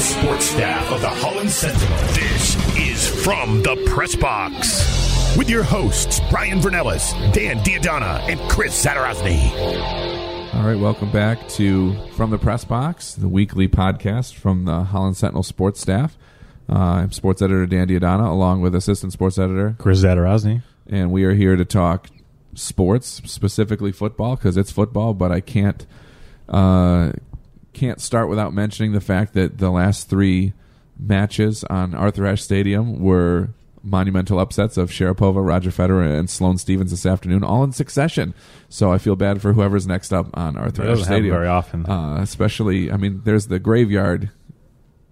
sports staff of the Holland Sentinel. This is From the Press Box with your hosts, Brian Vernellis, Dan D'Addona, and Chris Zadarozny. All right, welcome back to From the Press Box, the weekly podcast from the Holland Sentinel sports staff. Uh, I'm sports editor Dan D'Addona, along with assistant sports editor Chris Zadarozny. and we are here to talk sports, specifically football, because it's football. But I can't uh, can't start without mentioning the fact that the last three matches on Arthur Ashe Stadium were monumental upsets of Sharapova, Roger Federer, and Sloane Stevens this afternoon, all in succession. So I feel bad for whoever's next up on Arthur Ashe Stadium very often. uh, especially. I mean, there's the graveyard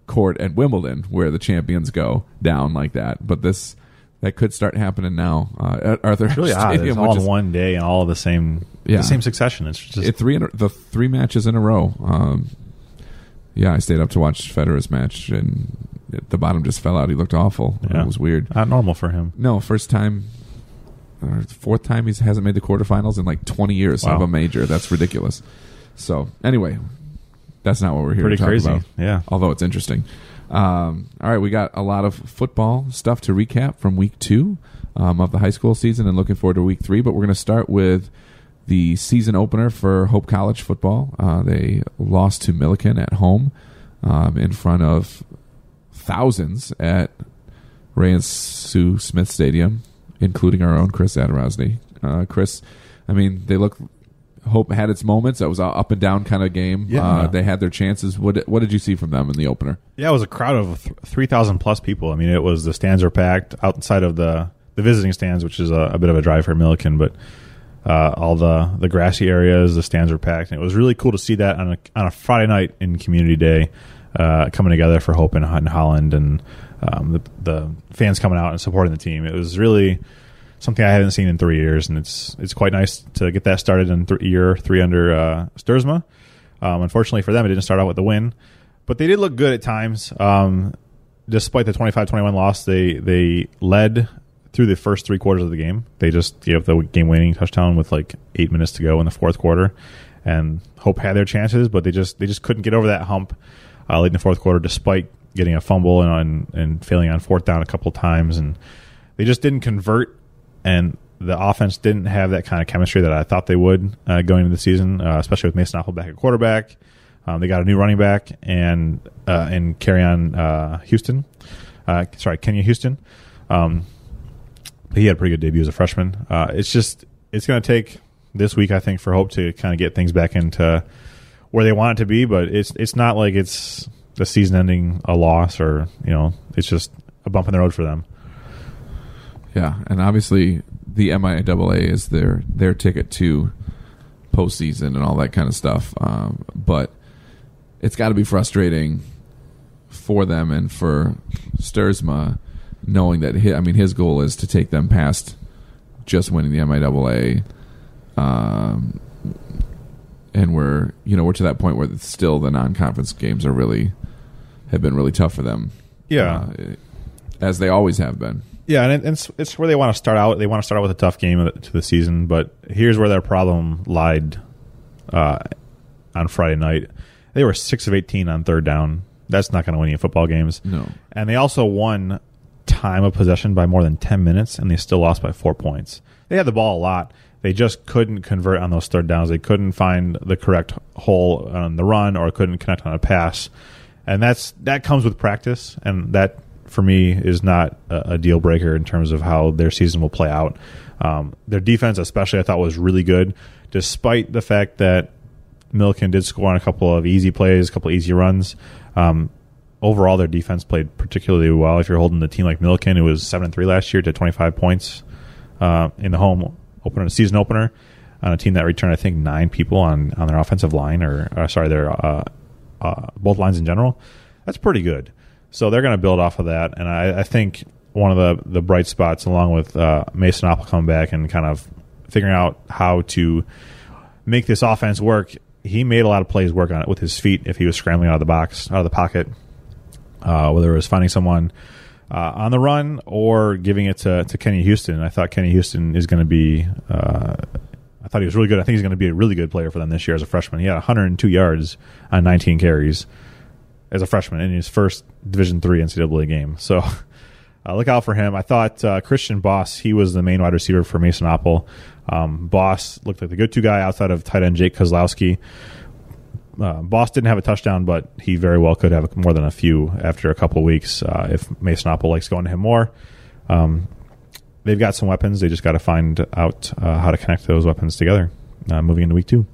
court at Wimbledon where the champions go down like that, but this that could start happening now uh, at Arthur It's really Ashe odd. It's all is- one day and all the same, Yeah. the same succession. It's just it three a, the three matches in a row. Um, yeah, I stayed up to watch Federer's match, and the bottom just fell out. He looked awful. Yeah. It was weird. not normal for him. No, first time, or fourth time he hasn't made the quarterfinals in like 20 years Wow. of a major. That's ridiculous. So anyway, that's not what we're here Pretty to talk crazy. about. Yeah. although it's interesting. Um, all right, we got a lot of football stuff to recap from week two um, of the high school season, and looking forward to week three. But we're going to start with the season opener for Hope College football. Uh, they lost to Millikin at home um, in front of thousands at Ray and Sue Smith Stadium, including our own Chris Adarosny. Uh, Chris, I mean, they look. Hope had its moments. That was an up and down kind of game. Yeah. Uh, they had their chances. What What did you see from them in the opener? Yeah, it was a crowd of three thousand plus people. I mean, it was the stands were packed outside of the the visiting stands, which is a, a bit of a drive for Millikin, but uh, all the the grassy areas, the stands were packed, and it was really cool to see that on a on a Friday night in Community Day, uh, coming together for Hope in, in Holland, and um, the the fans coming out and supporting the team. It was really something I haven't seen in three years, and it's it's quite nice to get that started in th- year three under uh, Stuursma. Um, unfortunately for them, it didn't start out with the win, but they did look good at times. Um, despite the 25-21 loss, they they led through the first three quarters of the game. They just gave the game-winning touchdown with like eight minutes to go in the fourth quarter, and Hope had their chances, but they just they just couldn't get over that hump uh, late in the fourth quarter, despite getting a fumble and on, and failing on fourth down a couple times, and they just didn't convert and the offense didn't have that kind of chemistry that I thought they would uh, going into the season, uh, especially with Mason Appleback at quarterback. Um, they got a new running back and uh, and carry on uh, Houston. Uh, sorry, Kenya Houston. Um, he had a pretty good debut as a freshman. Uh, it's just it's going to take this week, I think, for Hope to kind of get things back into where they want it to be. But it's it's not like it's a season-ending a loss or you know it's just a bump in the road for them. Yeah, and obviously the MIAA is their their ticket to postseason and all that kind of stuff. Um, but it's got to be frustrating for them and for Stuursma, knowing that hi I mean his goal is to take them past just winning the MIAA. Um, and we're you know we're to that point where still the non-conference games are really have been really tough for them. Yeah. uh, as they always have been. Yeah, and it's it's where they want to start out. They want to start out with a tough game to the season, but here's where their problem lied uh, on Friday night. They were six of eighteen on third down. That's not going to win you football games. No. And they also won time of possession by more than ten minutes, and they still lost by four points. They had the ball a lot. They just couldn't convert on those third downs. They couldn't find the correct hole on the run, or couldn't connect on a pass. And that's that comes with practice, and that for me is not a, a deal breaker in terms of how their season will play out. Um, their defense, especially, I thought was really good, despite the fact that Millikin did score on a couple of easy plays, a couple of easy runs. Um, overall, their defense played particularly well. If you're holding the team like Millikin, who was seven and three last year, to 25 points uh, in the home opener, season opener, on a team that returned, I think, nine people on on their offensive line, or, or sorry, their uh, uh, both lines in general. That's pretty good. So they're going to build off of that, and I, I think one of the the bright spots, along with uh, Mason Apple coming back and kind of figuring out how to make this offense work. He made a lot of plays work on it with his feet if he was scrambling out of the box, out of the pocket, uh, whether it was finding someone uh, on the run or giving it to, to Kenny Houston. I thought Kenny Houston is going to be. Uh, I thought he was really good. I think he's going to be a really good player for them this year as a freshman. He had 102 yards on 19 carries. As a freshman in his first Division three NCAA game. So uh, look out for him. I thought uh, Christian Boss he was the main wide receiver for Mason Apple. Um, Boss looked like the go-to guy outside of tight end Jake Kozlowski. Uh, Boss didn't have a touchdown, but he very well could have more than a few after a couple weeks uh, if Mason Apple likes going to him more. Um, they've got some weapons. They just got to find out uh, how to connect those weapons together. Uh, moving into week two.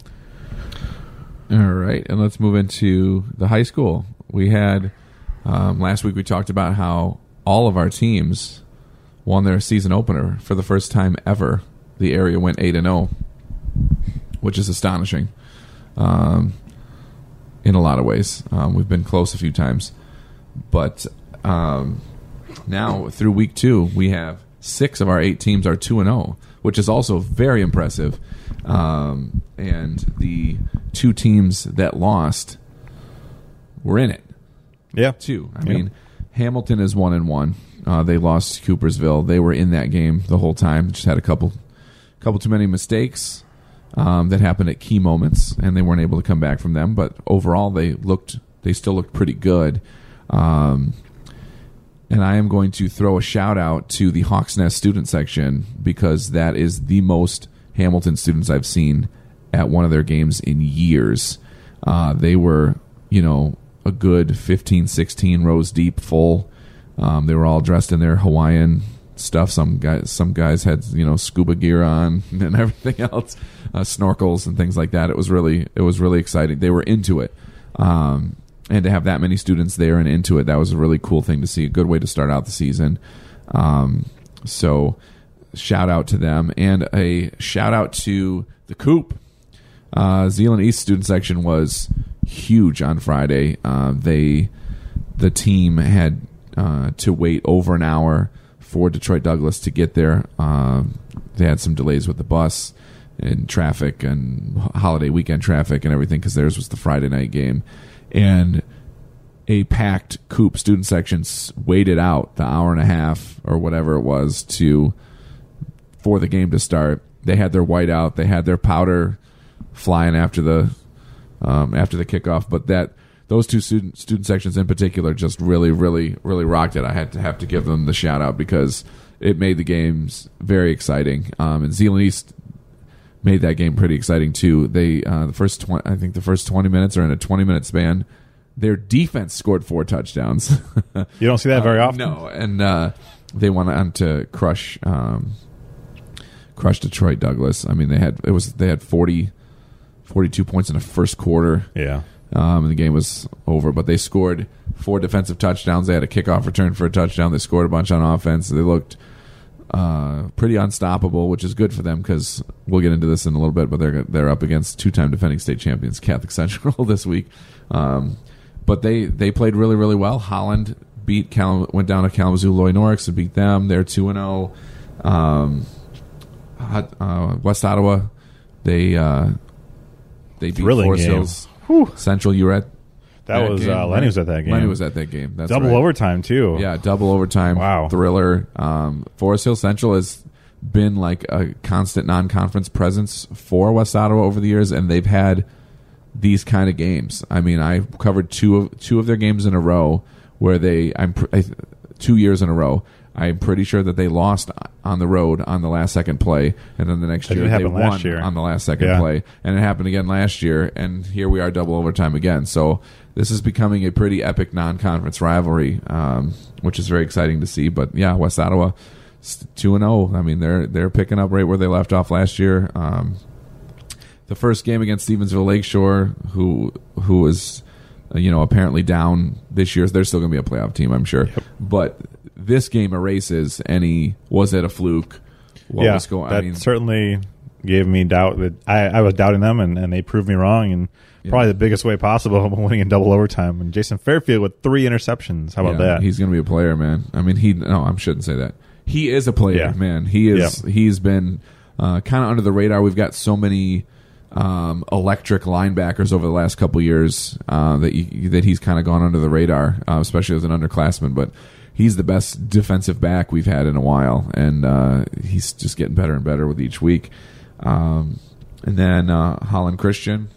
All right, and let's move into the high school. We had um, last week. We talked about how all of our teams won their season opener for the first time ever. The area went eight and zero, which is astonishing. Um, in a lot of ways, um, we've been close a few times, but um, now through week two, we have six of our eight teams are two and zero, which is also very impressive. Um, and the two teams that lost were in it Yeah, too. I Yeah. mean, Hamilton is one and one. Uh, they lost Coopersville. They were in that game the whole time. Just had a couple, couple too many mistakes um, that happened at key moments, and they weren't able to come back from them. But overall, they looked. They still looked pretty good. Um, and I am going to throw a shout out to the Hawks Nest student section because that is the most Hamilton students I've seen at one of their games in years. Uh, they were, you know, a good 15, 16 rows deep, full. Um, they were all dressed in their Hawaiian stuff. Some guys, some guys had you know scuba gear on and everything else, uh, snorkels and things like that. It was really, it was really exciting. They were into it. Um, and to have that many students there and into it, that was a really cool thing to see. A good way to start out the season. Um, so, shout out to them and a shout out to the Coop. Uh, Zeeland East student section was huge on Friday. Uh, they, the team had uh, to wait over an hour for Detroit Douglas to get there. Um, they had some delays with the bus and traffic and holiday weekend traffic and everything because theirs was the Friday night game, and a packed Coop student section waited out the hour and a half or whatever it was to for the game to start. They had their whiteout, they had their powder flying after the um, after the kickoff, but that those two student student sections in particular just really, really, really rocked it. I had to have to give them the shout out because it made the games very exciting. Um, and Zealand East made that game pretty exciting too. They uh, the first 20, I think the first twenty minutes or in a twenty minute span, their defense scored four touchdowns. you don't see that very often. No, and uh, they went on to crush um, crush Detroit Douglas. I mean, they had it was they had 40, 42 points in the first quarter. Yeah, Um, and the game was over, but they scored four defensive touchdowns. They had a kickoff return for a touchdown. They scored a bunch on offense. They looked uh, pretty unstoppable, which is good for them because we'll get into this in a little bit. But they're they're up against two-time defending state champions Catholic Central this week. Um, but they they played really really well. Holland beat Cal- went down to Kalamazoo Loy Norix and beat them. They're two and zero. Um, Hot- uh, West Ottawa, they uh, they beat Thrilling Forest game. Hills Central. You were at that, was game, uh, Lenny right? was at that game. Lenny was at that game. That's double right. overtime too. Yeah, double overtime. Wow. thriller. Um, Forest Hills Central has been like a constant non-conference presence for West Ottawa over the years, and they've had these kind of games. I mean, I covered two of two of their games in a row where they I'm pr- I, two years in a row. I'm pretty sure that they lost on the road on the last second play, and then the next year they won year. on the last second Yeah. play, and it happened again last year. And here we are, double overtime again. So this is becoming a pretty epic non-conference rivalry, um, which is very exciting to see. But yeah, West Ottawa two and zero. I mean, they're they're picking up right where they left off last year. Um, the first game against Stevensville Lakeshore, who who was you know apparently down this year, they're still going to be a playoff team, I'm sure. But this game erases any was it a fluke? What yeah, was going? that I mean, certainly gave me doubt that I, I was doubting them, and, and they proved me wrong, and probably the biggest way possible, winning in double overtime. And Jason Fairfield with three interceptions. How about Yeah, that? He's going to be a player, man. I mean, he no, I shouldn't say that. He is a player, Yeah. man. He is. He's been uh, kind of under the radar. We've got so many um, electric linebackers over the last couple years uh, that you, that he's kind of gone under the radar, uh, especially as an underclassman. But he's the best defensive back we've had in a while, and uh, he's just getting better and better with each week. Um, and then uh, Holland Christian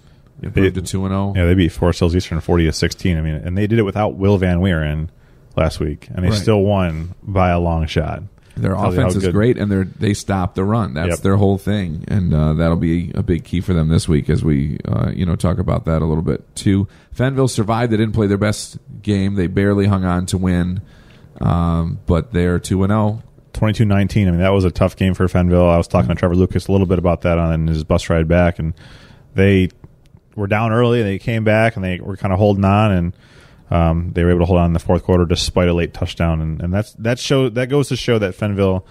improved to two and oh. zero. Yeah, they beat Forest Hills Eastern forty to sixteen. I mean, and they did it without Will Van Weeren last week, and they Right. still won by a long shot. Their Tells you offense is good- great, and they they stop the run. That's Yep. their whole thing, and uh, that'll be a big key for them this week as we uh, you know talk about that a little bit too. Fenville survived; they didn't play their best game. They barely hung on to win, um, but they're two and oh. zero. 22-19. I mean, that was a tough game for Fenville. I was talking to Trevor Lucas a little bit about that on his bus ride back, and they were down early. They came back and they were kind of holding on, and um, they were able to hold on in the fourth quarter despite a late touchdown. And, and that's that show that goes to show that Fenville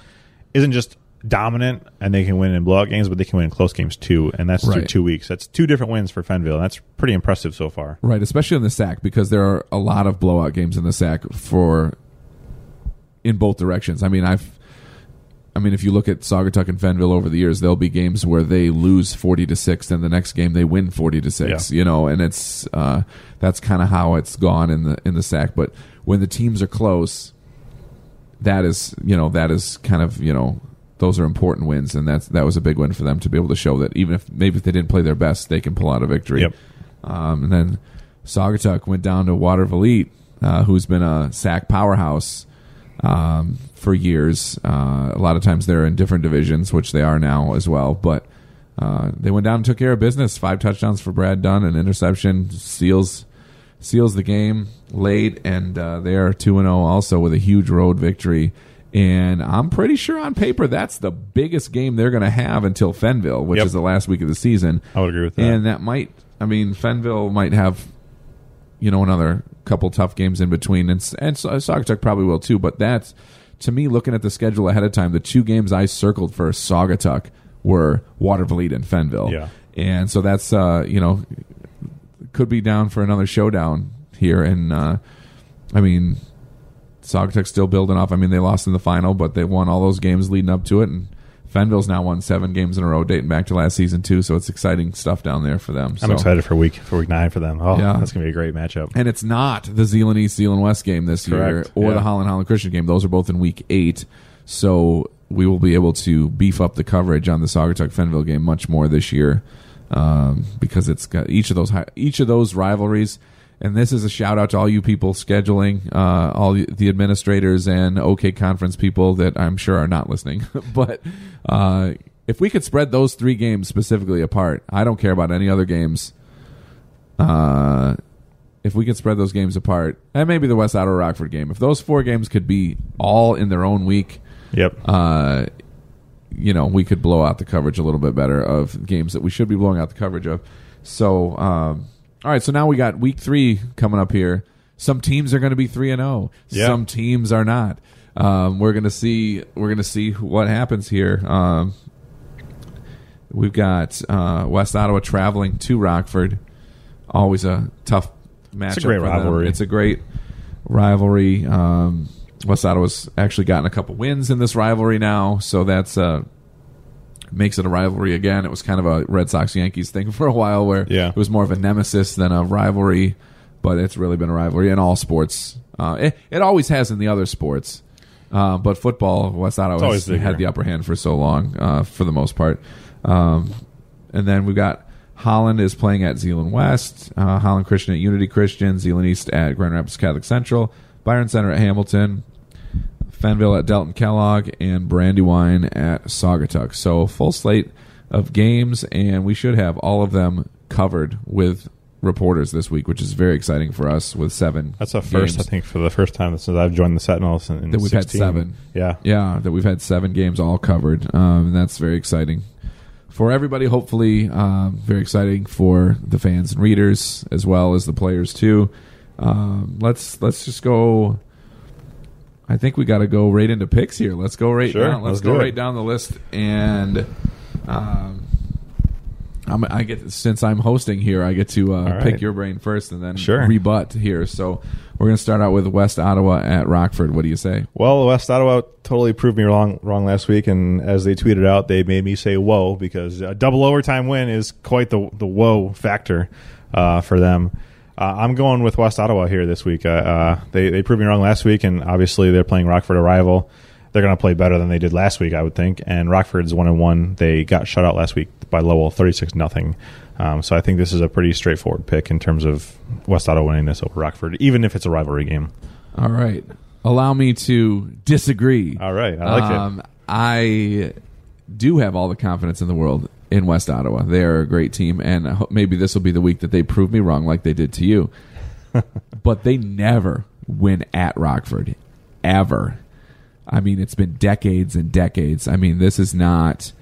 isn't just dominant and they can win in blowout games, but they can win in close games too. And that's through Right. two weeks. That's two different wins for Fenville. And that's pretty impressive so far. Right, especially in the SAC because there are a lot of blowout games in the SAC for in both directions. I mean, I've I mean, if you look at Saugatuck and Fenville over the years, there'll be games where they lose forty to six, and the next game they win forty to six. You know, and it's uh, that's kind of how it's gone in the in the SAC. But when the teams are close, that is you know that is kind of you know those are important wins, and that's that was a big win for them to be able to show that even if maybe if they didn't play their best, they can pull out a victory. Yep. Um, and then Saugatuck went down to Watervliet, uh, who's been a SAC powerhouse um, for years. Uh, a lot of times they're in different divisions, which they are now as well. But uh, they went down and took care of business. Five touchdowns for Brad Dunn, an interception seals seals the game late, and uh, they are two and zero also with a huge road victory. And I'm pretty sure on paper that's the biggest game they're going to have until Fenville, which Yep. is the last week of the season. I would agree with that. And that might, I mean, Fenville might have, you know, another couple tough games in between, and and Saugatuck probably will too. But that's to me, looking at the schedule ahead of time, the two games I circled for Saugatuck were Watervliet and Fenville. Yeah. and so that's uh, you know, could be down for another showdown here, and uh, I mean. Saugatuck's still building off. I mean, they lost in the final, but they won all those games leading up to it. And Fenville's now won seven games in a row, dating back to last season too. So it's exciting stuff down there for them. I'm So- excited for week for week nine for them. Oh, Yeah. that's gonna be a great matchup. And it's not the Zeeland East, Zeeland West game this year, or yeah. the Holland Holland Christian game. Those are both in week eight. So we will be able to beef up the coverage on the Saugatuck Fenville game much more this year um, because it's got each of those hi- each of those rivalries. And this is a shout out to all you people scheduling, uh, all the administrators and OK Conference people that I'm sure are not listening. but uh, if we could spread those three games specifically apart, I don't care about any other games. Uh, if we could spread those games apart, and maybe the West Ottawa Rockford game, if those four games could be all in their own week, Yep. uh, you know, we could blow out the coverage a little bit better of games that we should be blowing out the coverage of. So, um, all right, so now we got week three coming up here. Some teams are going to be three and zero. Yeah. Some teams are not. Um, we're going to see. We're going to see what happens here. Um, we've got uh, West Ottawa traveling to Rockford. Always a tough matchup. It's a great for them. rivalry. It's a great rivalry. Um, West Ottawa's actually gotten a couple wins in this rivalry now, so that's uh, makes it a rivalry again. It was kind of a Red Sox Yankees thing for a while, where Yeah. it was more of a nemesis than a rivalry, but it's really been a rivalry in all sports. Uh, it, it always has in the other sports, uh, but football, West Ottawa always has had the upper hand for so long, uh, for the most part. Um, and then we've got Holland is playing at Zeeland West, uh, Holland Christian at Unity Christian, Zeeland East at Grand Rapids Catholic Central, Byron Center at Hamilton, Fenville at Delton Kellogg, and Brandywine at Saugatuck. So a full slate of games, and we should have all of them covered with reporters this week, which is very exciting for us with seven. That's a first, games. I think, for the first time since I've joined the Sentinels. In, in That we've had seven. Yeah. Yeah, that we've had seven games all covered. Um, and that's very exciting for everybody. Hopefully, um, very exciting for the fans and readers as well as the players too. Um, let's let's just go. I think we got to go right into picks here. Let's go right Sure, down. Let's, let's go right down the list and. Um, I'm, I get since I'm hosting here, I get to uh, right. pick your brain first and then Sure. rebut here. So we're going to start out with West Ottawa at Rockford. What do you say? Well, West Ottawa totally proved me wrong wrong last week, and as they tweeted out, they made me say "whoa" because a double overtime win is quite the the whoa factor uh, for them. Uh, I'm going with West Ottawa here this week. Uh, uh, they they proved me wrong last week, and obviously they're playing Rockford, a rival. They're going to play better than they did last week, I would think. And Rockford's one and one. They got shut out last week by Lowell, thirty six nothing. Um, so I think this is a pretty straightforward pick in terms of West Ottawa winning this over Rockford, even if it's a rivalry game. All right. Allow me to disagree. All right, I like um, I do have all the confidence in the world in West Ottawa. They are a great team, and maybe this will be the week that they prove me wrong, like they did to you. but they never win at Rockford, ever. I mean, it's been decades and decades. I mean, this is not.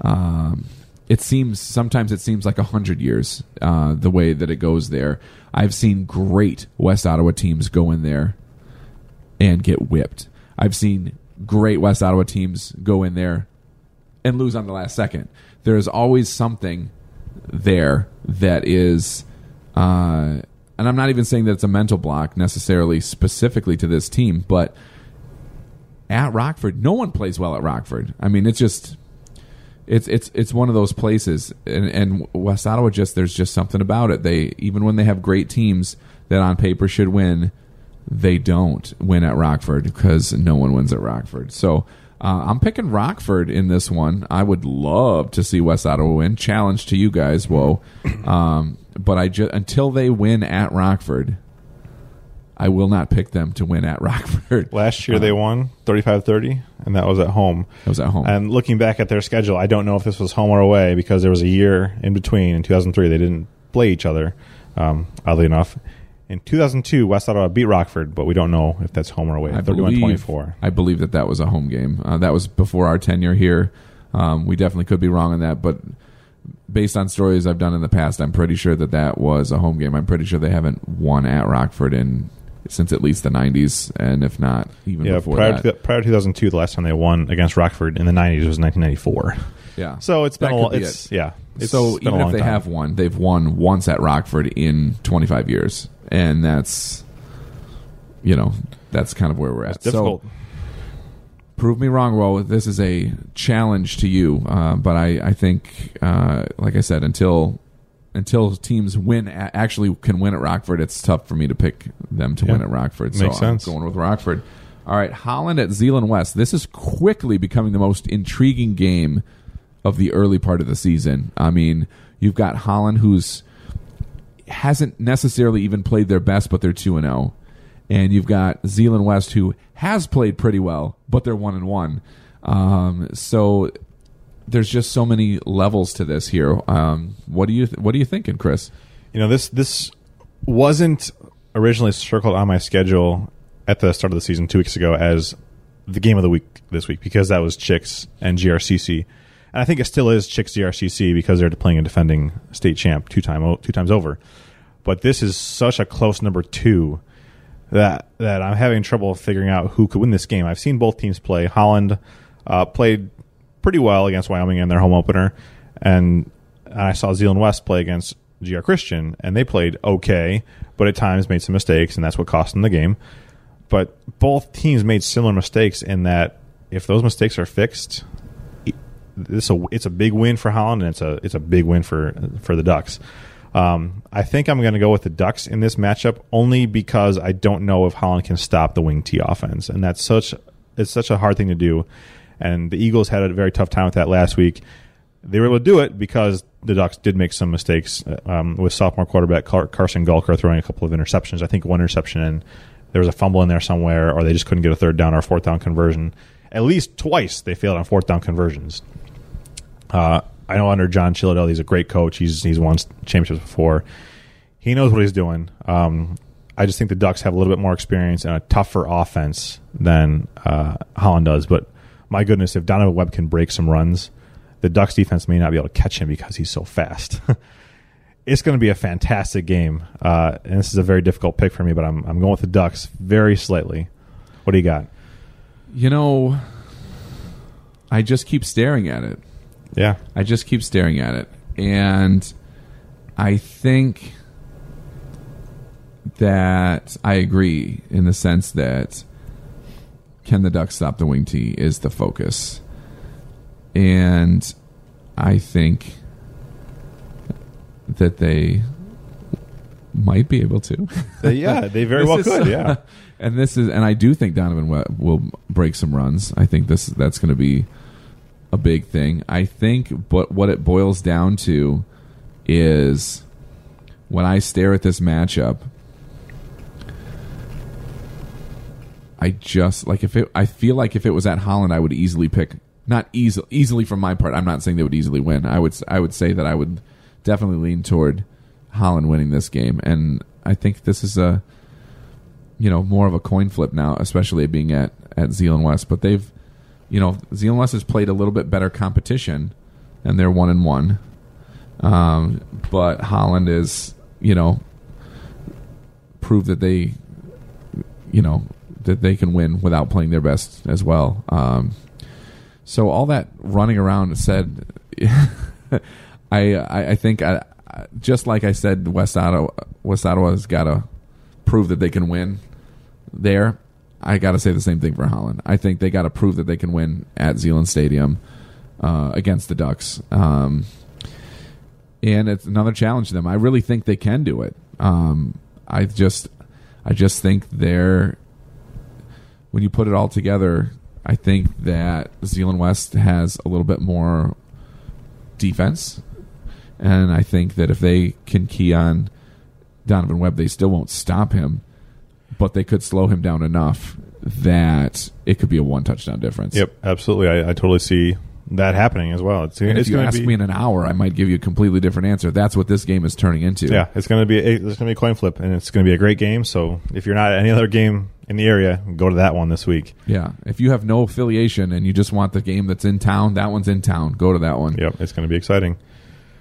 Um, it seems sometimes it seems like a hundred years uh, the way that it goes there. I've seen great West Ottawa teams go in there and get whipped. I've seen great West Ottawa teams go in there and lose on the last second. There is always something there that is, uh, and I'm not even saying that it's a mental block necessarily specifically to this team, but at Rockford, no one plays well at Rockford. I mean, it's just it's it's it's one of those places, and, and West Ottawa just there's just something about it. They even when they have great teams that on paper should win, they don't win at Rockford because no one wins at Rockford. So uh, I'm picking Rockford in this one. I would love to see West Ottawa win. Challenge to you guys, whoa! Um, but I just until they win at Rockford, I will not pick them to win at Rockford. Last year they won 35-30, and that was at home. That was at home. And looking back at their schedule, I don't know if this was home or away because there was a year in between. In 2003, they didn't play each other, um, oddly enough. In 2002, West Ottawa beat Rockford, but we don't know if that's home or away. I 31 believe, 24. I believe that that was a home game. Uh, that was before our tenure here. Um, we definitely could be wrong on that, but based on stories I've done in the past, I'm pretty sure that that was a home game. I'm pretty sure they haven't won at Rockford in since at least the 90s, and if not even Yeah, before prior that. to, prior to 2002, the last time they won against Rockford in the 90s was 1994. yeah. So it's been a be it's it. yeah. It's so even if they time. have won, they've won once at Rockford in 25 years, and that's you know that's kind of where we're at. it's difficult. So prove me wrong, Ro. This is a challenge to you, uh, but I I think uh, like I said until until teams win actually can win at Rockford, it's tough for me to pick them to Yeah. win at Rockford. So Makes sense. I'm going with Rockford. All right, Holland at Zeeland West. This is quickly becoming the most intriguing game of the early part of the season. I mean, you've got Holland who's hasn't necessarily even played their best, but they're two and zero, and you've got Zeeland West who has played pretty well, but they're one and one. Um, so there's just so many levels to this here. Um, what do you th- What are you thinking, Chris? You know this this wasn't originally circled on my schedule at the start of the season two weeks ago as the game of the week this week because that was Chix and GRCC, and I think it still is Chix GRCC because they're playing a defending state champ two time two times over. But this is such a close number two that that I'm having trouble figuring out who could win this game. I've seen both teams play. Holland uh, played pretty well against Wyoming in their home opener, and I saw Zeeland West play against GR Christian, and they played okay, but at times made some mistakes, and that's what cost them the game. But both teams made similar mistakes in that if those mistakes are fixed, this a, it's a big win for Holland, and it's a it's a big win for for the Ducks. Um, I think I'm going to go with the Ducks in this matchup only because I don't know if Holland can stop the wing T offense, and that's such it's such a hard thing to do. And the Eagles had a very tough time with that last week. They were able to do it because the Ducks did make some mistakes um, with sophomore quarterback Carson Gulker throwing a couple of interceptions. I think one interception and there was a fumble in there somewhere, or they just couldn't get a third down or fourth down conversion. At least twice they failed on fourth down conversions. Uh, I know under John Chiladell, he's a great coach. He's he's won championships before. He knows what he's doing. Um, I just think the Ducks have a little bit more experience and a tougher offense than uh, Holland does. But my goodness, if Donovan Webb can break some runs, the Ducks defense may not be able to catch him because he's so fast. it's going to be a fantastic game, uh, and this is a very difficult pick for me. But I'm I'm going with the Ducks very slightly. What do you got? You know, I just keep staring at it. Yeah, I just keep staring at it. And I think that I agree in the sense that can the duck stop the wing T is the focus. And I think that they might be able to. yeah, they very well is could. yeah, and this is, and I do think Donovan will break some runs. I think this that's going to be a big thing. I think, but what it boils down to is when I stare at this matchup, I just like if it. I feel like if it was at Holland, I would easily pick. Not easily, easily from my part. I'm not saying they would easily win. I would. I would say that I would definitely lean toward Holland winning this game, and I think this is a, you know, more of a coin flip now, especially being at at Zeeland West. But they've, you know, Zeeland has played a little bit better competition, and they're one and one. Um, but Holland is, you know, proved that they, you know, that they can win without playing their best as well. Um, so all that running around said, I, I I think I, just like I said, West Ottawa West Ottawa's got to prove that they can win there. I got to say the same thing for Holland. I think they got to prove that they can win at Zeeland Stadium uh, against the Ducks. Um, and it's another challenge to them. I really think they can do it. Um, I just, I just think they're when you put it all together. I think that Zeeland West has a little bit more defense, and I think that if they can key on Donovan Webb, they still won't stop him, but they could slow him down enough that it could be a one touchdown difference. Yep, absolutely. I, I totally see that happening as well. It's, And it's if you ask be, me in an hour, I might give you a completely different answer. That's what this game is turning into. yeah, it's going to be a, it's going to be a coin flip, and it's going to be a great game. So if you're not at any other game in the area, go to that one this week. Yeah. If you have no affiliation and you just want the game that's in town, that one's in town. Go to that one. Yep, it's going to be exciting.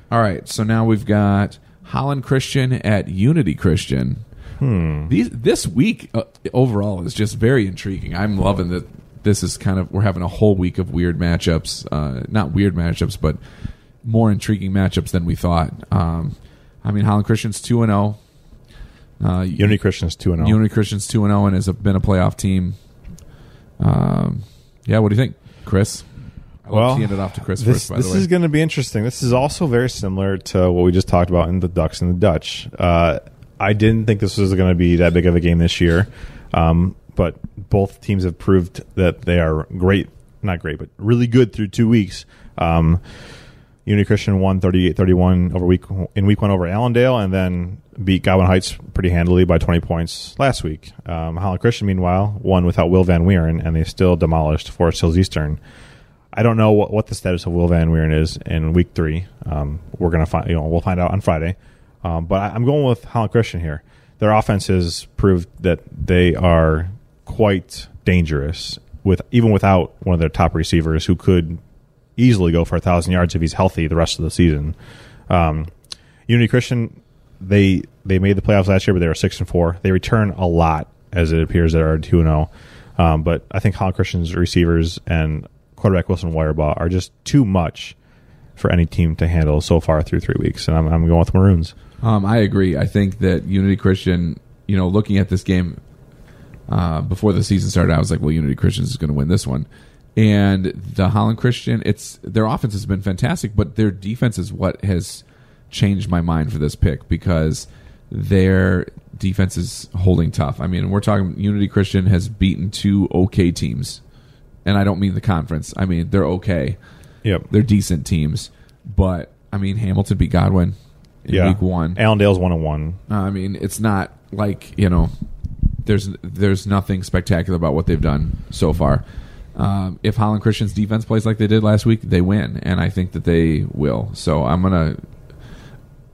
All right. So now we've got Holland Christian at Unity Christian. Hmm. These this week uh, overall is just very intriguing. I'm loving that. This is kind of we're having a whole week of weird matchups. Uh, not weird matchups, but more intriguing matchups than we thought. Um, I mean, Holland Christian's two and zero. Uh, Unity Christians two and zero. Unity Christian's two and zero and has been a playoff team. Um, yeah, what do you think, Chris? Well, hand it off to Chris This, first. By this the way, is going to be interesting. This is also very similar to what we just talked about in the Ducks and the Dutch. Uh, I didn't think this was going to be that big of a game this year, um, but both teams have proved that they are great, not great, but really good through two weeks. Um, Unity Christian won 38-31 over week in week one over Allendale, and then beat Godwin Heights pretty handily by 20 points last week. Um, Holland Christian, meanwhile, won without Will Van Weeren, and they still demolished Forest Hills Eastern. I don't know what, what the status of Will Van Weeren is in week three. Um, we're gonna find, you know, we'll find out on Friday. Um, but I, I'm going with Holland Christian here. Their offense has proved that they are quite dangerous with even without one of their top receivers who could easily go for a thousand yards if he's healthy the rest of the season. Um, Unity Christian, they they made the playoffs last year, but they were six and four. They return a lot, as it appears they are two and zero. Um, but I think Holland Christian's receivers and quarterback Wilson Wirebaugh are just too much for any team to handle so far through three weeks, and I'm, I'm going with Maroons. Um, I agree. I think that Unity Christian, you know, looking at this game uh, before the season started, I was like, well, Unity Christian is going to win this one. And the Holland Christian, it's their offense has been fantastic, but their defense is what has changed my mind for this pick because their defense is holding tough. I mean, we're talking Unity Christian has beaten two okay teams, and I don't mean the conference. I mean they're okay. Yep. They're decent teams, but I mean Hamilton beat Godwin in yeah. week one. Allendale's one and one. Uh, I mean, it's not like you know, there's there's nothing spectacular about what they've done so far. Um, if Holland Christian's defense plays like they did last week, they win, and I think that they will. So I'm gonna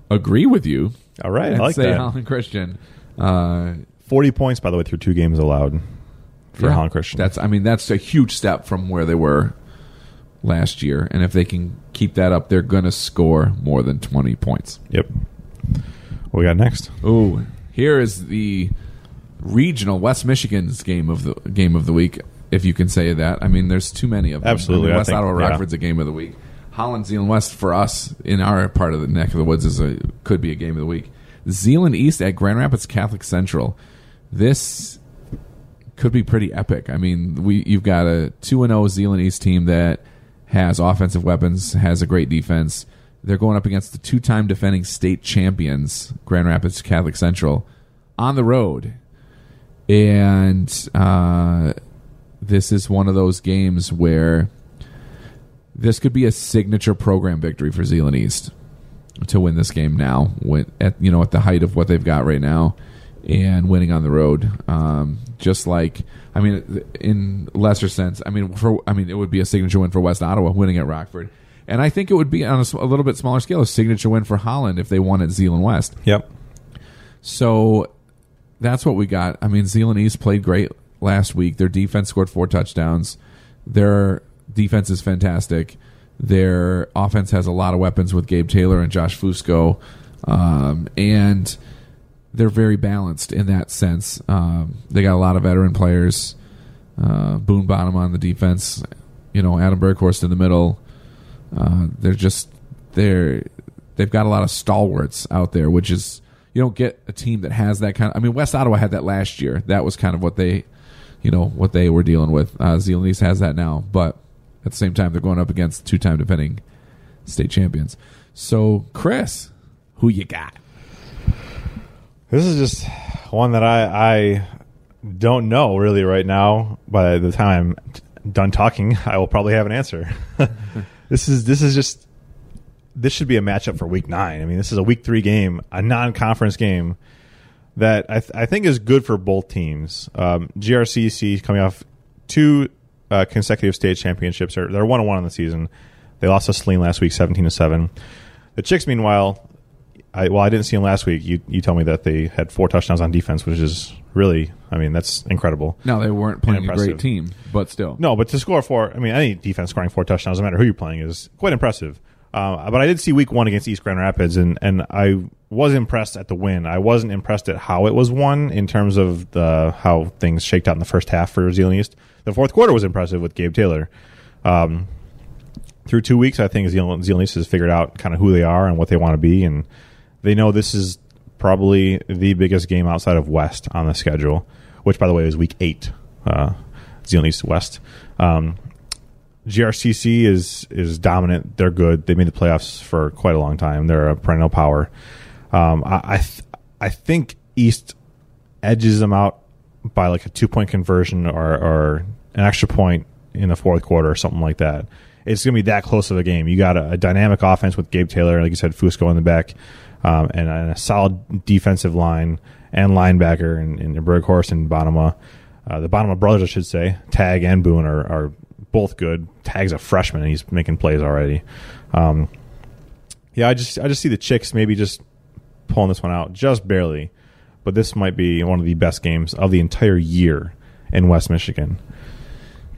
agree with you All right, and I like say that. Holland Christian. Uh, Forty points, by the way, through two games allowed for yeah, Holland Christian. That's I mean that's a huge step from where they were last year, and if they can keep that up, they're gonna score more than 20 points. yep. What we got next? Ooh, here is the regional West Michigan's game of the game of the week, if you can say that. I mean, there's too many of them. Absolutely, I mean, West think- Ottawa yeah. Rockford's a game of the week. Holland Zeeland West for us in our part of the neck of the woods is a could be a game of the week. Zeeland East at Grand Rapids Catholic Central. This could be pretty epic. I mean, we you've got a two and oh zero Zeeland East team that has offensive weapons, has a great defense. They're going up against the two time defending state champions, Grand Rapids Catholic Central, on the road, and uh, this is one of those games where this could be a signature program victory for Zeeland East. to win this game now, at you know at the height of what they've got right now, and winning on the road. Um, just like I mean, in lesser sense, I mean for I mean it would be a signature win for West Ottawa winning at Rockford, and I think it would be on a little bit smaller scale a signature win for Holland if they won at Zeeland West. Yep. So that's what we got. I mean, Zeeland East played great last week. Their defense scored four touchdowns. Their defense is fantastic. Their offense has a lot of weapons with Gabe Taylor and Josh Fusco, um, and they're very balanced in that sense. Um, they got a lot of veteran players. Uh, Boone Bonema on the defense. You know, Adam Berghorst in the middle. Uh, they're just they're they've got a lot of stalwarts out there, which is you don't get a team that has that kind. of... I mean, West Ottawa had that last year. That was kind of what they, you know, what they were dealing with. Uh, has that now, but at the same time, they're going up against two-time defending state champions. So, Chris, who you got? This is just one that I I don't know really right now. By the time I'm done talking, I will probably have an answer. this is this is just this should be a matchup for week nine. I mean, this is a week three game, a non-conference game that I, th- I think is good for both teams. Um, GRCC coming off two uh, consecutive state championships. They're, they're one and one on the season. They lost to Saline last week, seventeen to seven. The Chix, meanwhile, I, well, I didn't see them last week. You you told me that they had four touchdowns on defense, which is really, I mean, that's incredible. No, they weren't playing a great team, but still. No, but to score four, I mean, any defense scoring four touchdowns, no matter who you're playing, is quite impressive. Uh, but I did see week one against East Grand Rapids, and, and I was impressed at the win. I wasn't impressed at how it was won in terms of the how things shaked out in the first half for Zeeland East. The fourth quarter was impressive with Gabe Taylor. Um, through two weeks, I think Zeeland East has figured out kind of who they are and what they want to be, and they know this is probably the biggest game outside of West on the schedule, which, by the way, is week eight. Uh, Zeeland East West. Um, GRCC is is dominant. They're good. They made the playoffs for quite a long time. They're a perennial power. Um, I I, th- I think East edges them out by like a two point conversion or, or an extra point in the fourth quarter or something like that. It's going to be that close of a game. You got a, a dynamic offense with Gabe Taylor, like you said, Fusco in the back, um, and, and a solid defensive line and linebacker and, and Berghorst and Bonema. Uh, the Bonema brothers, I should say, Tag and Boone are, are both good. Tag's a freshman and he's making plays already. Um, yeah, I just I just see the Chix maybe just pulling this one out just barely, but this might be one of the best games of the entire year in West Michigan.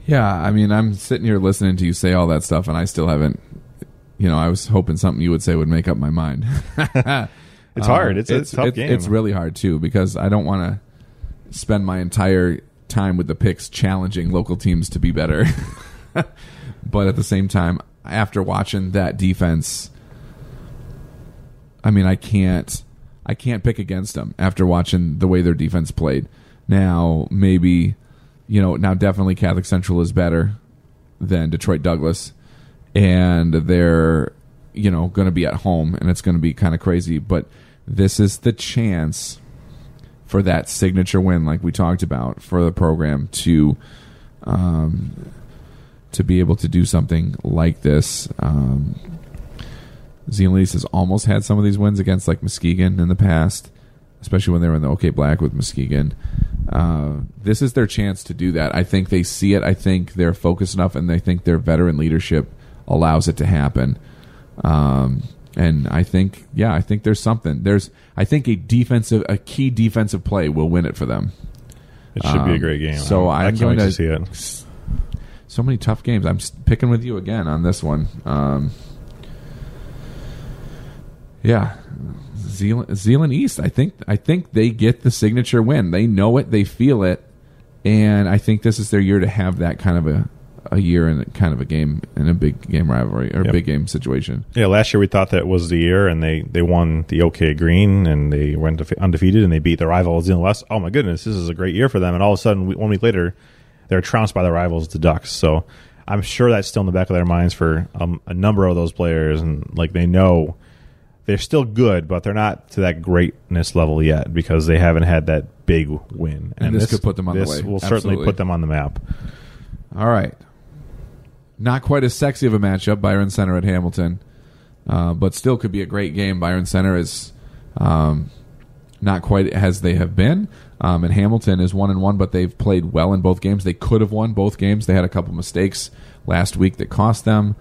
Yeah, I mean, I'm sitting here listening to you say all that stuff, and I still haven't. You know, I was hoping something you would say would make up my mind. It's hard. It's a tough it's, game. It's really hard too because I don't want to spend my entire time with the picks challenging local teams to be better. but at the same time, after watching that defense, I mean, I can't, I can't pick against them after watching the way their defense played. Now, maybe, you know, now definitely Catholic Central is better than Detroit Douglas, and they're, you know, going to be at home, and it's going to be kind of crazy. But this is the chance for that signature win, like we talked about, for the program to, um, to be able to do something like this. Um, East has almost had some of these wins against like Muskegon in the past, especially when they were in the OK Black with Muskegon. Uh, this is their chance to do that. I think they see it. I think they're focused enough, and they think their veteran leadership allows it to happen. Um, and I think, yeah, I think there's something. There's, I think a defensive, a key defensive play will win it for them. It should be a Um, great game. so I I'm can't going wait to to- see it. so many tough games. I'm picking with you again on this one. Um, yeah, Zeeland, Zeeland East. I think I think they get the signature win. They know it. They feel it, and I think this is their year to have that kind of a a year and kind of a game in a big game rivalry or Yep. big game situation. Yeah, last year we thought that was the year, and they, they won the OK Green, and they went undefeated, and they beat the rival the West. Oh my goodness, this is a great year for them! And all of a sudden, we- one week later, they're trounced by the rivals, the Ducks. So I'm sure that's still in the back of their minds for um, a number of those players, and like they know they're still good, but they're not to that greatness level yet because they haven't had that big win. And this could put them on the this way. will certainly put them on the map. All right. Not quite as sexy of a matchup, Byron Center at Hamilton. uh, but still could be a great game. Byron Center is um, not quite as they have been. Um, and Hamilton is one and one, but they've played well in both games. They could have won both games. They had a couple mistakes last week that cost them.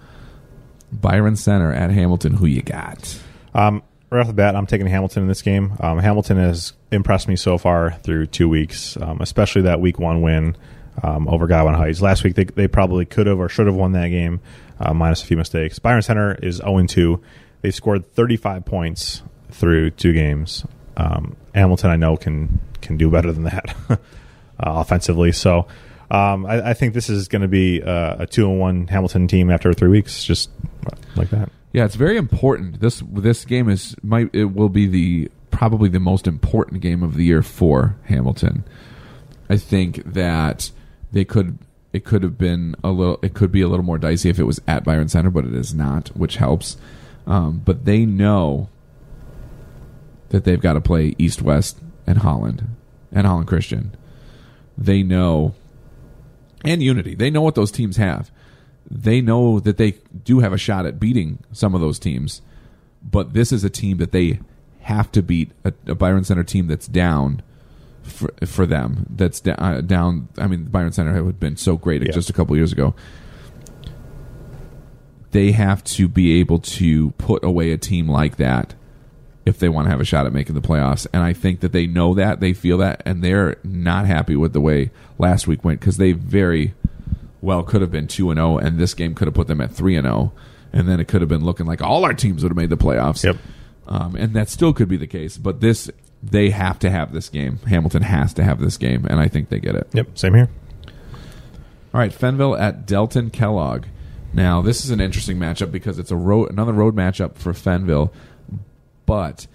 Byron Center at Hamilton. Who you got? Um, right off the bat, I'm taking Hamilton in this game. Um, Hamilton has impressed me so far through two weeks, um, especially that week one win um, over Godwin Heights. Last week, they, they probably could have or should have won that game, uh, minus a few mistakes. Byron Center is 0 2. They've scored 35 points through two games. Um, Hamilton, I know, can can do better than that uh, offensively. So um, I, I, think this is going to be uh, a two and one Hamilton team after three weeks, just like that. Yeah, it's very important. This this game is might it will be the probably the most important game of the year for Hamilton. I think that they could it could have been a little it could be a little more dicey if it was at Byron Center, but it is not, which helps. Um, but they know that they've got to play East West and Holland and Holland Christian. They know and Unity. They know what those teams have. They know that they do have a shot at beating some of those teams, but this is a team that they have to beat a, a Byron Center team that's down for, for them. That's da- uh, down. I mean, Byron Center had been so great yeah. just a couple years ago. They have to be able to put away a team like that if they want to have a shot at making the playoffs. And I think that they know that, they feel that, and they're not happy with the way last week went because they very well could have been 2 and 0 and this game could have put them at 3 and 0 and then it could have been looking like all our teams would have made the playoffs. Yep. Um, and that still could be the case, but this they have to have this game. Hamilton has to have this game and I think they get it. Yep, same here. All right, Fenville at Delton Kellogg. Now, this is an interesting matchup because it's a road another road matchup for Fenville. But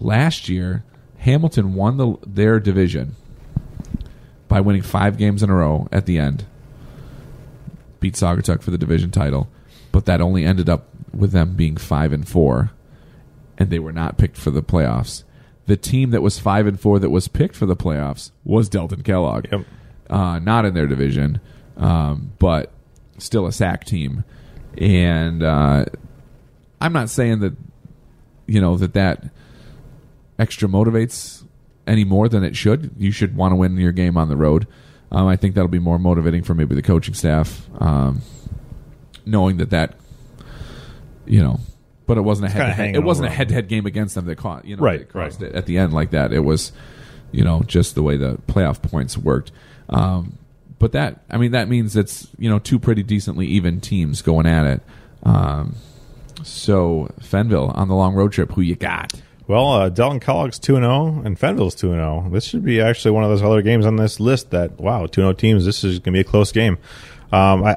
last year, Hamilton won the, their division by winning five games in a row at the end. Beat Saugatuck for the division title, but that only ended up with them being five and four, and they were not picked for the playoffs. The team that was five and four that was picked for the playoffs was Delton Kellogg. Yep. Uh, not in their division, um, but still a SAC team. And uh, I'm not saying that you know that that extra motivates any more than it should. You should want to win your game on the road. Um, I think that'll be more motivating for maybe the coaching staff, um, knowing that that you know. But it wasn't a head. head it wasn't a head to head game against them that caught you know right, right. at the end like that. It was you know just the way the playoff points worked. Um, but that I mean that means it's you know two pretty decently even teams going at it. Um, so Fenville on the long road trip, who you got? Well, uh, Delton Kellogg's 2 and 0 and Fenville's 2 and 0. This should be actually one of those other games on this list that, wow, 2 0 teams, this is going to be a close game. Um, I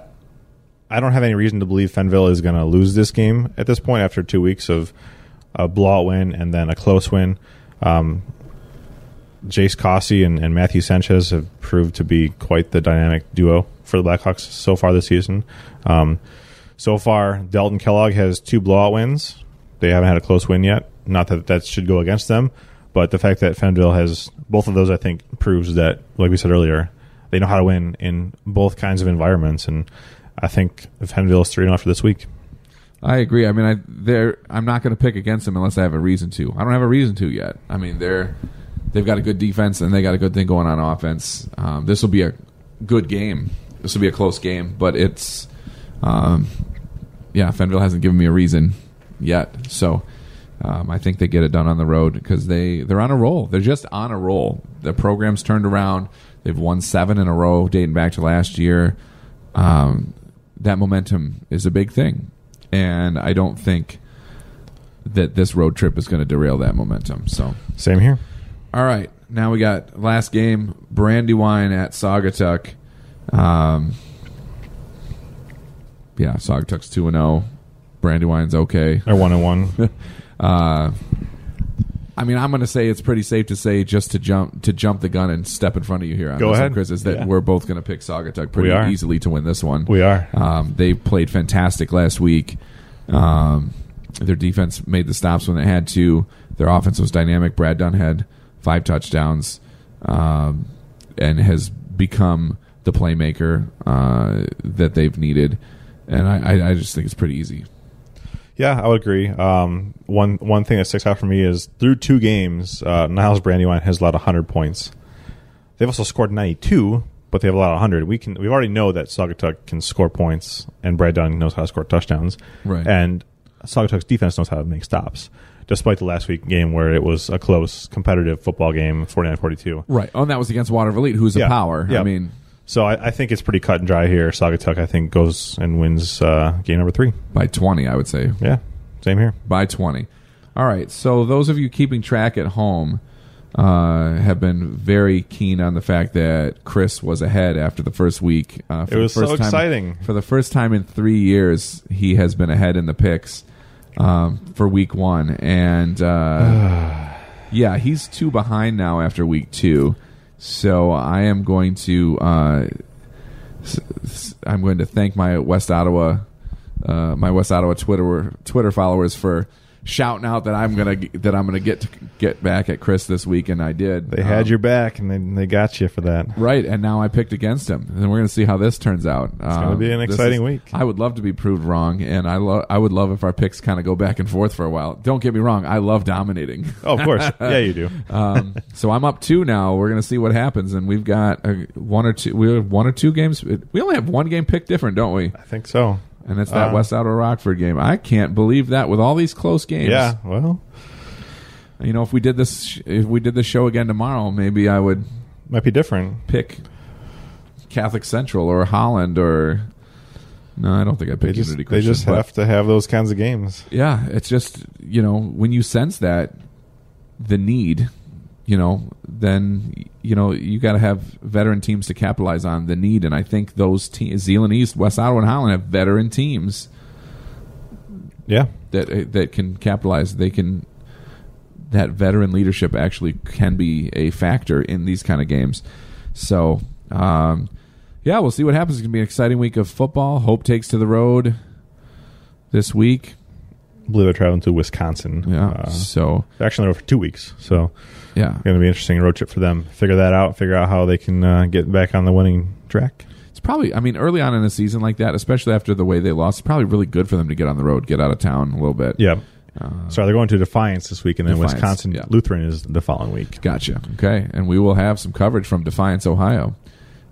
I don't have any reason to believe Fenville is going to lose this game at this point after two weeks of a blowout win and then a close win. Um, Jace Cossey and, and, Matthew Sanchez have proved to be quite the dynamic duo for the Blackhawks so far this season. Um, so far, Delton Kellogg has two blowout wins. They haven't had a close win yet. Not that that should go against them, but the fact that Fenville has both of those, I think, proves that, like we said earlier, they know how to win in both kinds of environments. And I think if Fenville is three and for this week. I agree. I mean, I they're I'm not going to pick against them unless I have a reason to. I don't have a reason to yet. I mean, they're they've got a good defense and they got a good thing going on offense. Um, this will be a good game. This will be a close game, but it's um, yeah, Fenville hasn't given me a reason yet. So um, I think they get it done on the road because they they're on a roll. They're just on a roll. The program's turned around. They've won seven in a row, dating back to last year. Um, that momentum is a big thing, and I don't think that this road trip is going to derail that momentum. So same here. All right, now we got last game: Brandywine at Saugatuck. Um, yeah, Saugatuck's two and zero. Oh. Brandywine's okay. They're one and one. I mean, I'm going to say it's pretty safe to say just to jump to jump the gun and step in front of you here on Go this ahead. one, Chris, is that yeah. we're both going to pick Saugatuck pretty easily to win this one. We are. Um, they played fantastic last week. Um, their defense made the stops when they had to. Their offense was dynamic. Brad Dunn had five touchdowns um, and has become the playmaker uh, that they've needed and I, I, I just think it's pretty easy. Yeah, I would agree. Um, one one thing that sticks out for me is through two games, uh, Niles Brandywine has allowed 100 points. They've also scored 92, but they have allowed 100. We can we already know that Saugatuck can score points, and Brad Dunn knows how to score touchdowns. Right. And Saugatuck's defense knows how to make stops, despite the last week game where it was a close, competitive football game, 49-42. Right. Oh, and that was against Watervliet, who's a Yeah. power. I mean, So I, I think it's pretty cut and dry here. Saugatuck, I think, goes and wins uh, game number three. by 20, I would say. Yeah, same here. by 20. All right. So those of you keeping track at home uh, have been very keen on the fact that Chris was ahead after the first week. Uh, for It was the first so time, exciting. For the first time in three years, he has been ahead in the picks um, for week one. And uh, yeah, he's two behind now after week two. So I am going to. Uh, I'm going to thank my West Ottawa, uh, my West Ottawa Twitter Twitter followers for shouting out that I'm gonna that I'm gonna get to get back at Chris this week, and I did. They had Um, your back, and they, they got you for that. Right, and now I picked against him, and we're going to see how this turns out. It's gonna be an exciting week. I would love to be proved wrong, and I lo- I would love if our picks kind of go back and forth for a while. Don't get me wrong, I love dominating. Oh, of course. yeah, you do. um, so I'm up two now. We're going to see what happens, and we've got uh, one or two. We have one or two games. We only have one game picked different, don't we? I think so. And it's that Uh, West Ottawa Rockford game. I can't believe that with all these close games. Yeah, well, You know, if we did this, if we did this show again tomorrow, maybe I would might be different. pick Catholic Central or Holland or no, I don't think I They picked just, Unity they just have to have those kinds of games. yeah, it's just you know when you sense that the need, you know, then you know you got to have veteran teams to capitalize on the need, and I think those teams, Zeeland East, West Ottawa, and Holland have veteran teams Yeah, that that can capitalize. They can that veteran leadership actually can be a factor in these kind of games. So, um, yeah, we'll see what happens. It's going to be an exciting week of football. Hope takes to the road this week. I believe they're traveling to Wisconsin. Yeah. Uh, so, they're actually there for two weeks, so yeah, going to be an interesting road trip for them. Figure that out. Figure out how they can uh, get back on the winning track. it's probably. I mean, early on in a season like that, especially after the way they lost, it's probably really good for them to get on the road, get out of town a little bit. Yeah. Uh, Sorry, they're going to Defiance this week, and then Defiance, Wisconsin yeah. Lutheran is the following week. Gotcha. Okay, and we will have some coverage from Defiance, Ohio,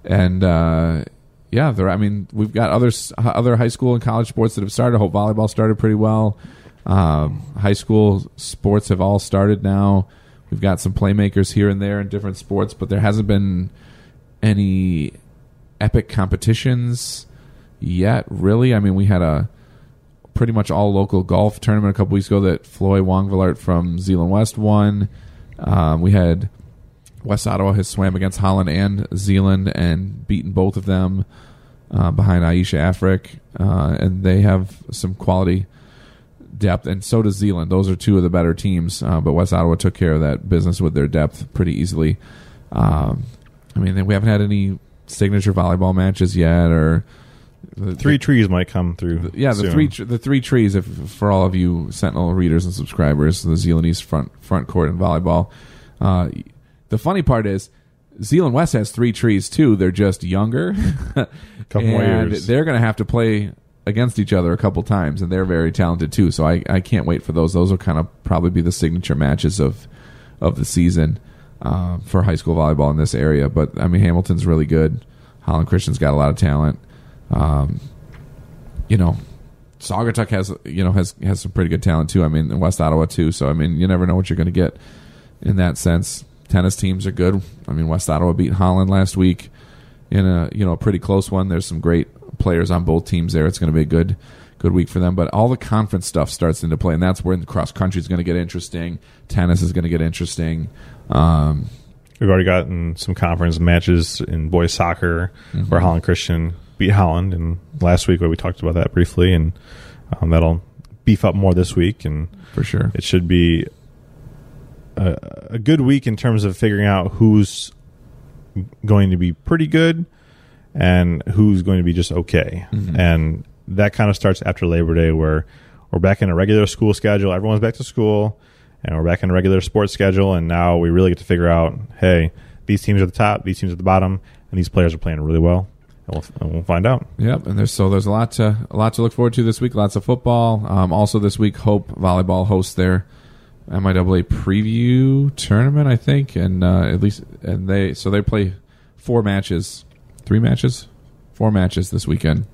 and uh, yeah, there. I mean, we've got other other high school and college sports that have started. I hope volleyball started pretty well. Um, high school sports have all started now. We've got some playmakers here and there in different sports, but there hasn't been any epic competitions yet. Really, I mean, we had a pretty much all local golf tournament a couple weeks ago that Floyd Wongvillart from Zeeland West won. Um, we had West Ottawa has swam against Holland and Zeeland and beaten both of them uh, behind Aisha Afric, uh, and they have some quality depth, and so does Zeeland. Those are two of the better teams, uh, but West Ottawa took care of that business with their depth pretty easily. Um, I mean, we haven't had any signature volleyball matches yet, or the- Three trees might come through. yeah, the soon. three the three trees. If for all of you Sentinel readers and subscribers, the Zeeland East front front court in volleyball. Uh, the funny part is Zeeland West has three trees too. They're just younger, and years. they're going to have to play against each other a couple times, and they're very talented too. So I, I can't wait for those. Those will kind of probably be the signature matches of of the season uh, for high school volleyball in this area. But I mean, Hamilton's really good. Holland Christian's got a lot of talent. Um, you know, Saugatuck has you know has has some pretty good talent too. I mean, West Ottawa too. So I mean, you never know what you're going to get in that sense. Tennis teams are good. I mean, West Ottawa beat Holland last week in a you know a pretty close one. There's some great players on both teams there. It's going to be a good good week for them. But all the conference stuff starts into play, and that's where the cross country is going to get interesting. Tennis is going to get interesting. Um, We've already gotten some conference matches in boys soccer Mm-hmm. where Holland Christian beat Holland, and last week we talked about that briefly, and um, that'll beef up more this week, and for sure. it should be a, a good week in terms of figuring out who's going to be pretty good and who's going to be just okay, Mm-hmm. and that kind of starts after Labor Day, where we're back in a regular school schedule. Everyone's back to school, and we're back in a regular sports schedule. And now we really get to figure out, hey, these teams are the top, these teams are the bottom, and these players are playing really well. We'll, we'll find out. Yep, and there's so there's a lot to a lot to look forward to this week. Lots of football. Um, also this week, Hope Volleyball hosts their MIAA preview tournament, I think, and uh, at least and they so they play four matches, three matches, four matches this weekend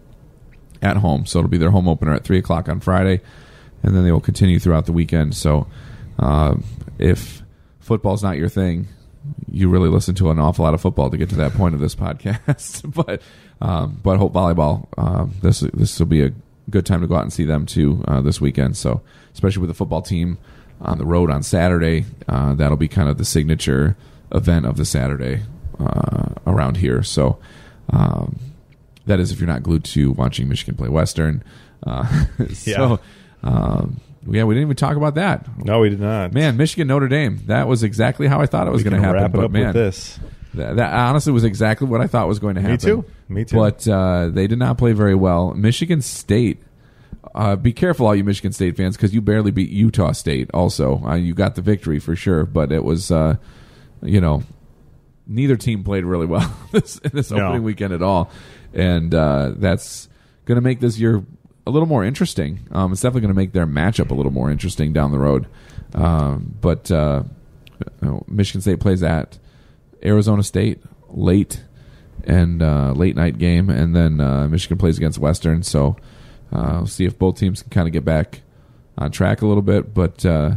at home. So it'll be their home opener at three o'clock on Friday, and then they will continue throughout the weekend. So uh, if football's not your thing, you really listen to an awful lot of football to get to that point of this podcast. but um, but Hope Volleyball, um, this this will be a good time to go out and see them too uh, this weekend. So especially with the football team on the road on Saturday, uh, that'll be kind of the signature event of the Saturday uh, around here. So um, that is if you're not glued to watching Michigan play Western. Uh, so. Yeah. Um, yeah, we didn't even talk about that. No, we did not. Man, Michigan Notre Dame. That was exactly how I thought it was going to happen. wrap it but up man, with this. That, that honestly was exactly what I thought was going to happen. Me too. Me too. But uh, they did not play very well. Michigan State. Uh, be careful, all you Michigan State fans, because you barely beat Utah State. Also, uh, you got the victory for sure, but it was, uh, you know, neither team played really well this this No. opening weekend at all, and uh, that's going to make this year a little more interesting. Um, it's definitely going to make their matchup a little more interesting down the road. Um, but uh, uh, Michigan State plays at Arizona State late and uh, late night game, and then uh, Michigan plays against Western. So uh, we'll see if both teams can kind of get back on track a little bit. But uh,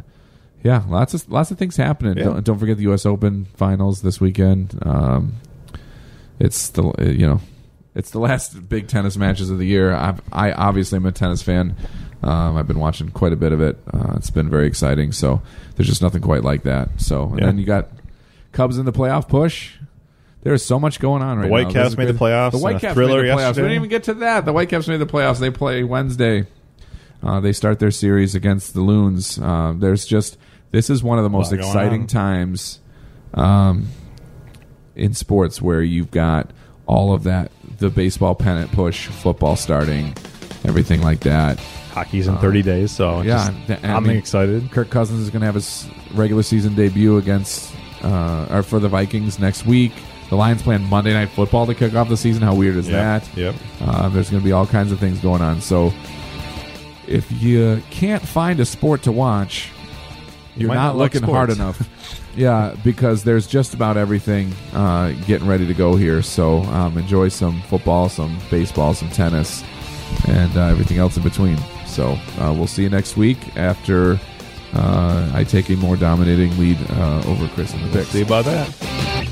yeah, lots of lots of things happening. Yeah. Don't, don't forget the U.S. Open finals this weekend. Um, it's the uh, you know it's the last big tennis matches of the year. I've, I obviously am a tennis fan. Um, I've been watching quite a bit of it. Uh, it's been very exciting. So there's just nothing quite like that. So and Yeah. then you got Cubs in the playoff push. There's so much going on right now. Whitecaps This is made the playoffs The in a Whitecaps made the playoffs. We didn't even get to that. The White Whitecaps made the playoffs. They play Wednesday. Uh, they start their series against the Loons. Uh, there's just this is one of the most lot going exciting on. times um, in sports where you've got all of that the baseball pennant push, football starting, everything like that. Hockey's in 30 days, so yeah, just- I I'm mean- excited. Kirk Cousins is going to have his regular season debut against uh, or for the Vikings next week. The Lions playing Monday Night Football to kick off the season. How weird is that? Yep. Uh, there's going to be all kinds of things going on. So if you can't find a sport to watch, you're might not, looking hard enough. yeah, because there's just about everything uh, getting ready to go here. So um, enjoy some football, some baseball, some tennis, and uh, everything else in between. So uh, we'll see you next week after uh, I take a more dominating lead uh, over Chris in the picks. See about that.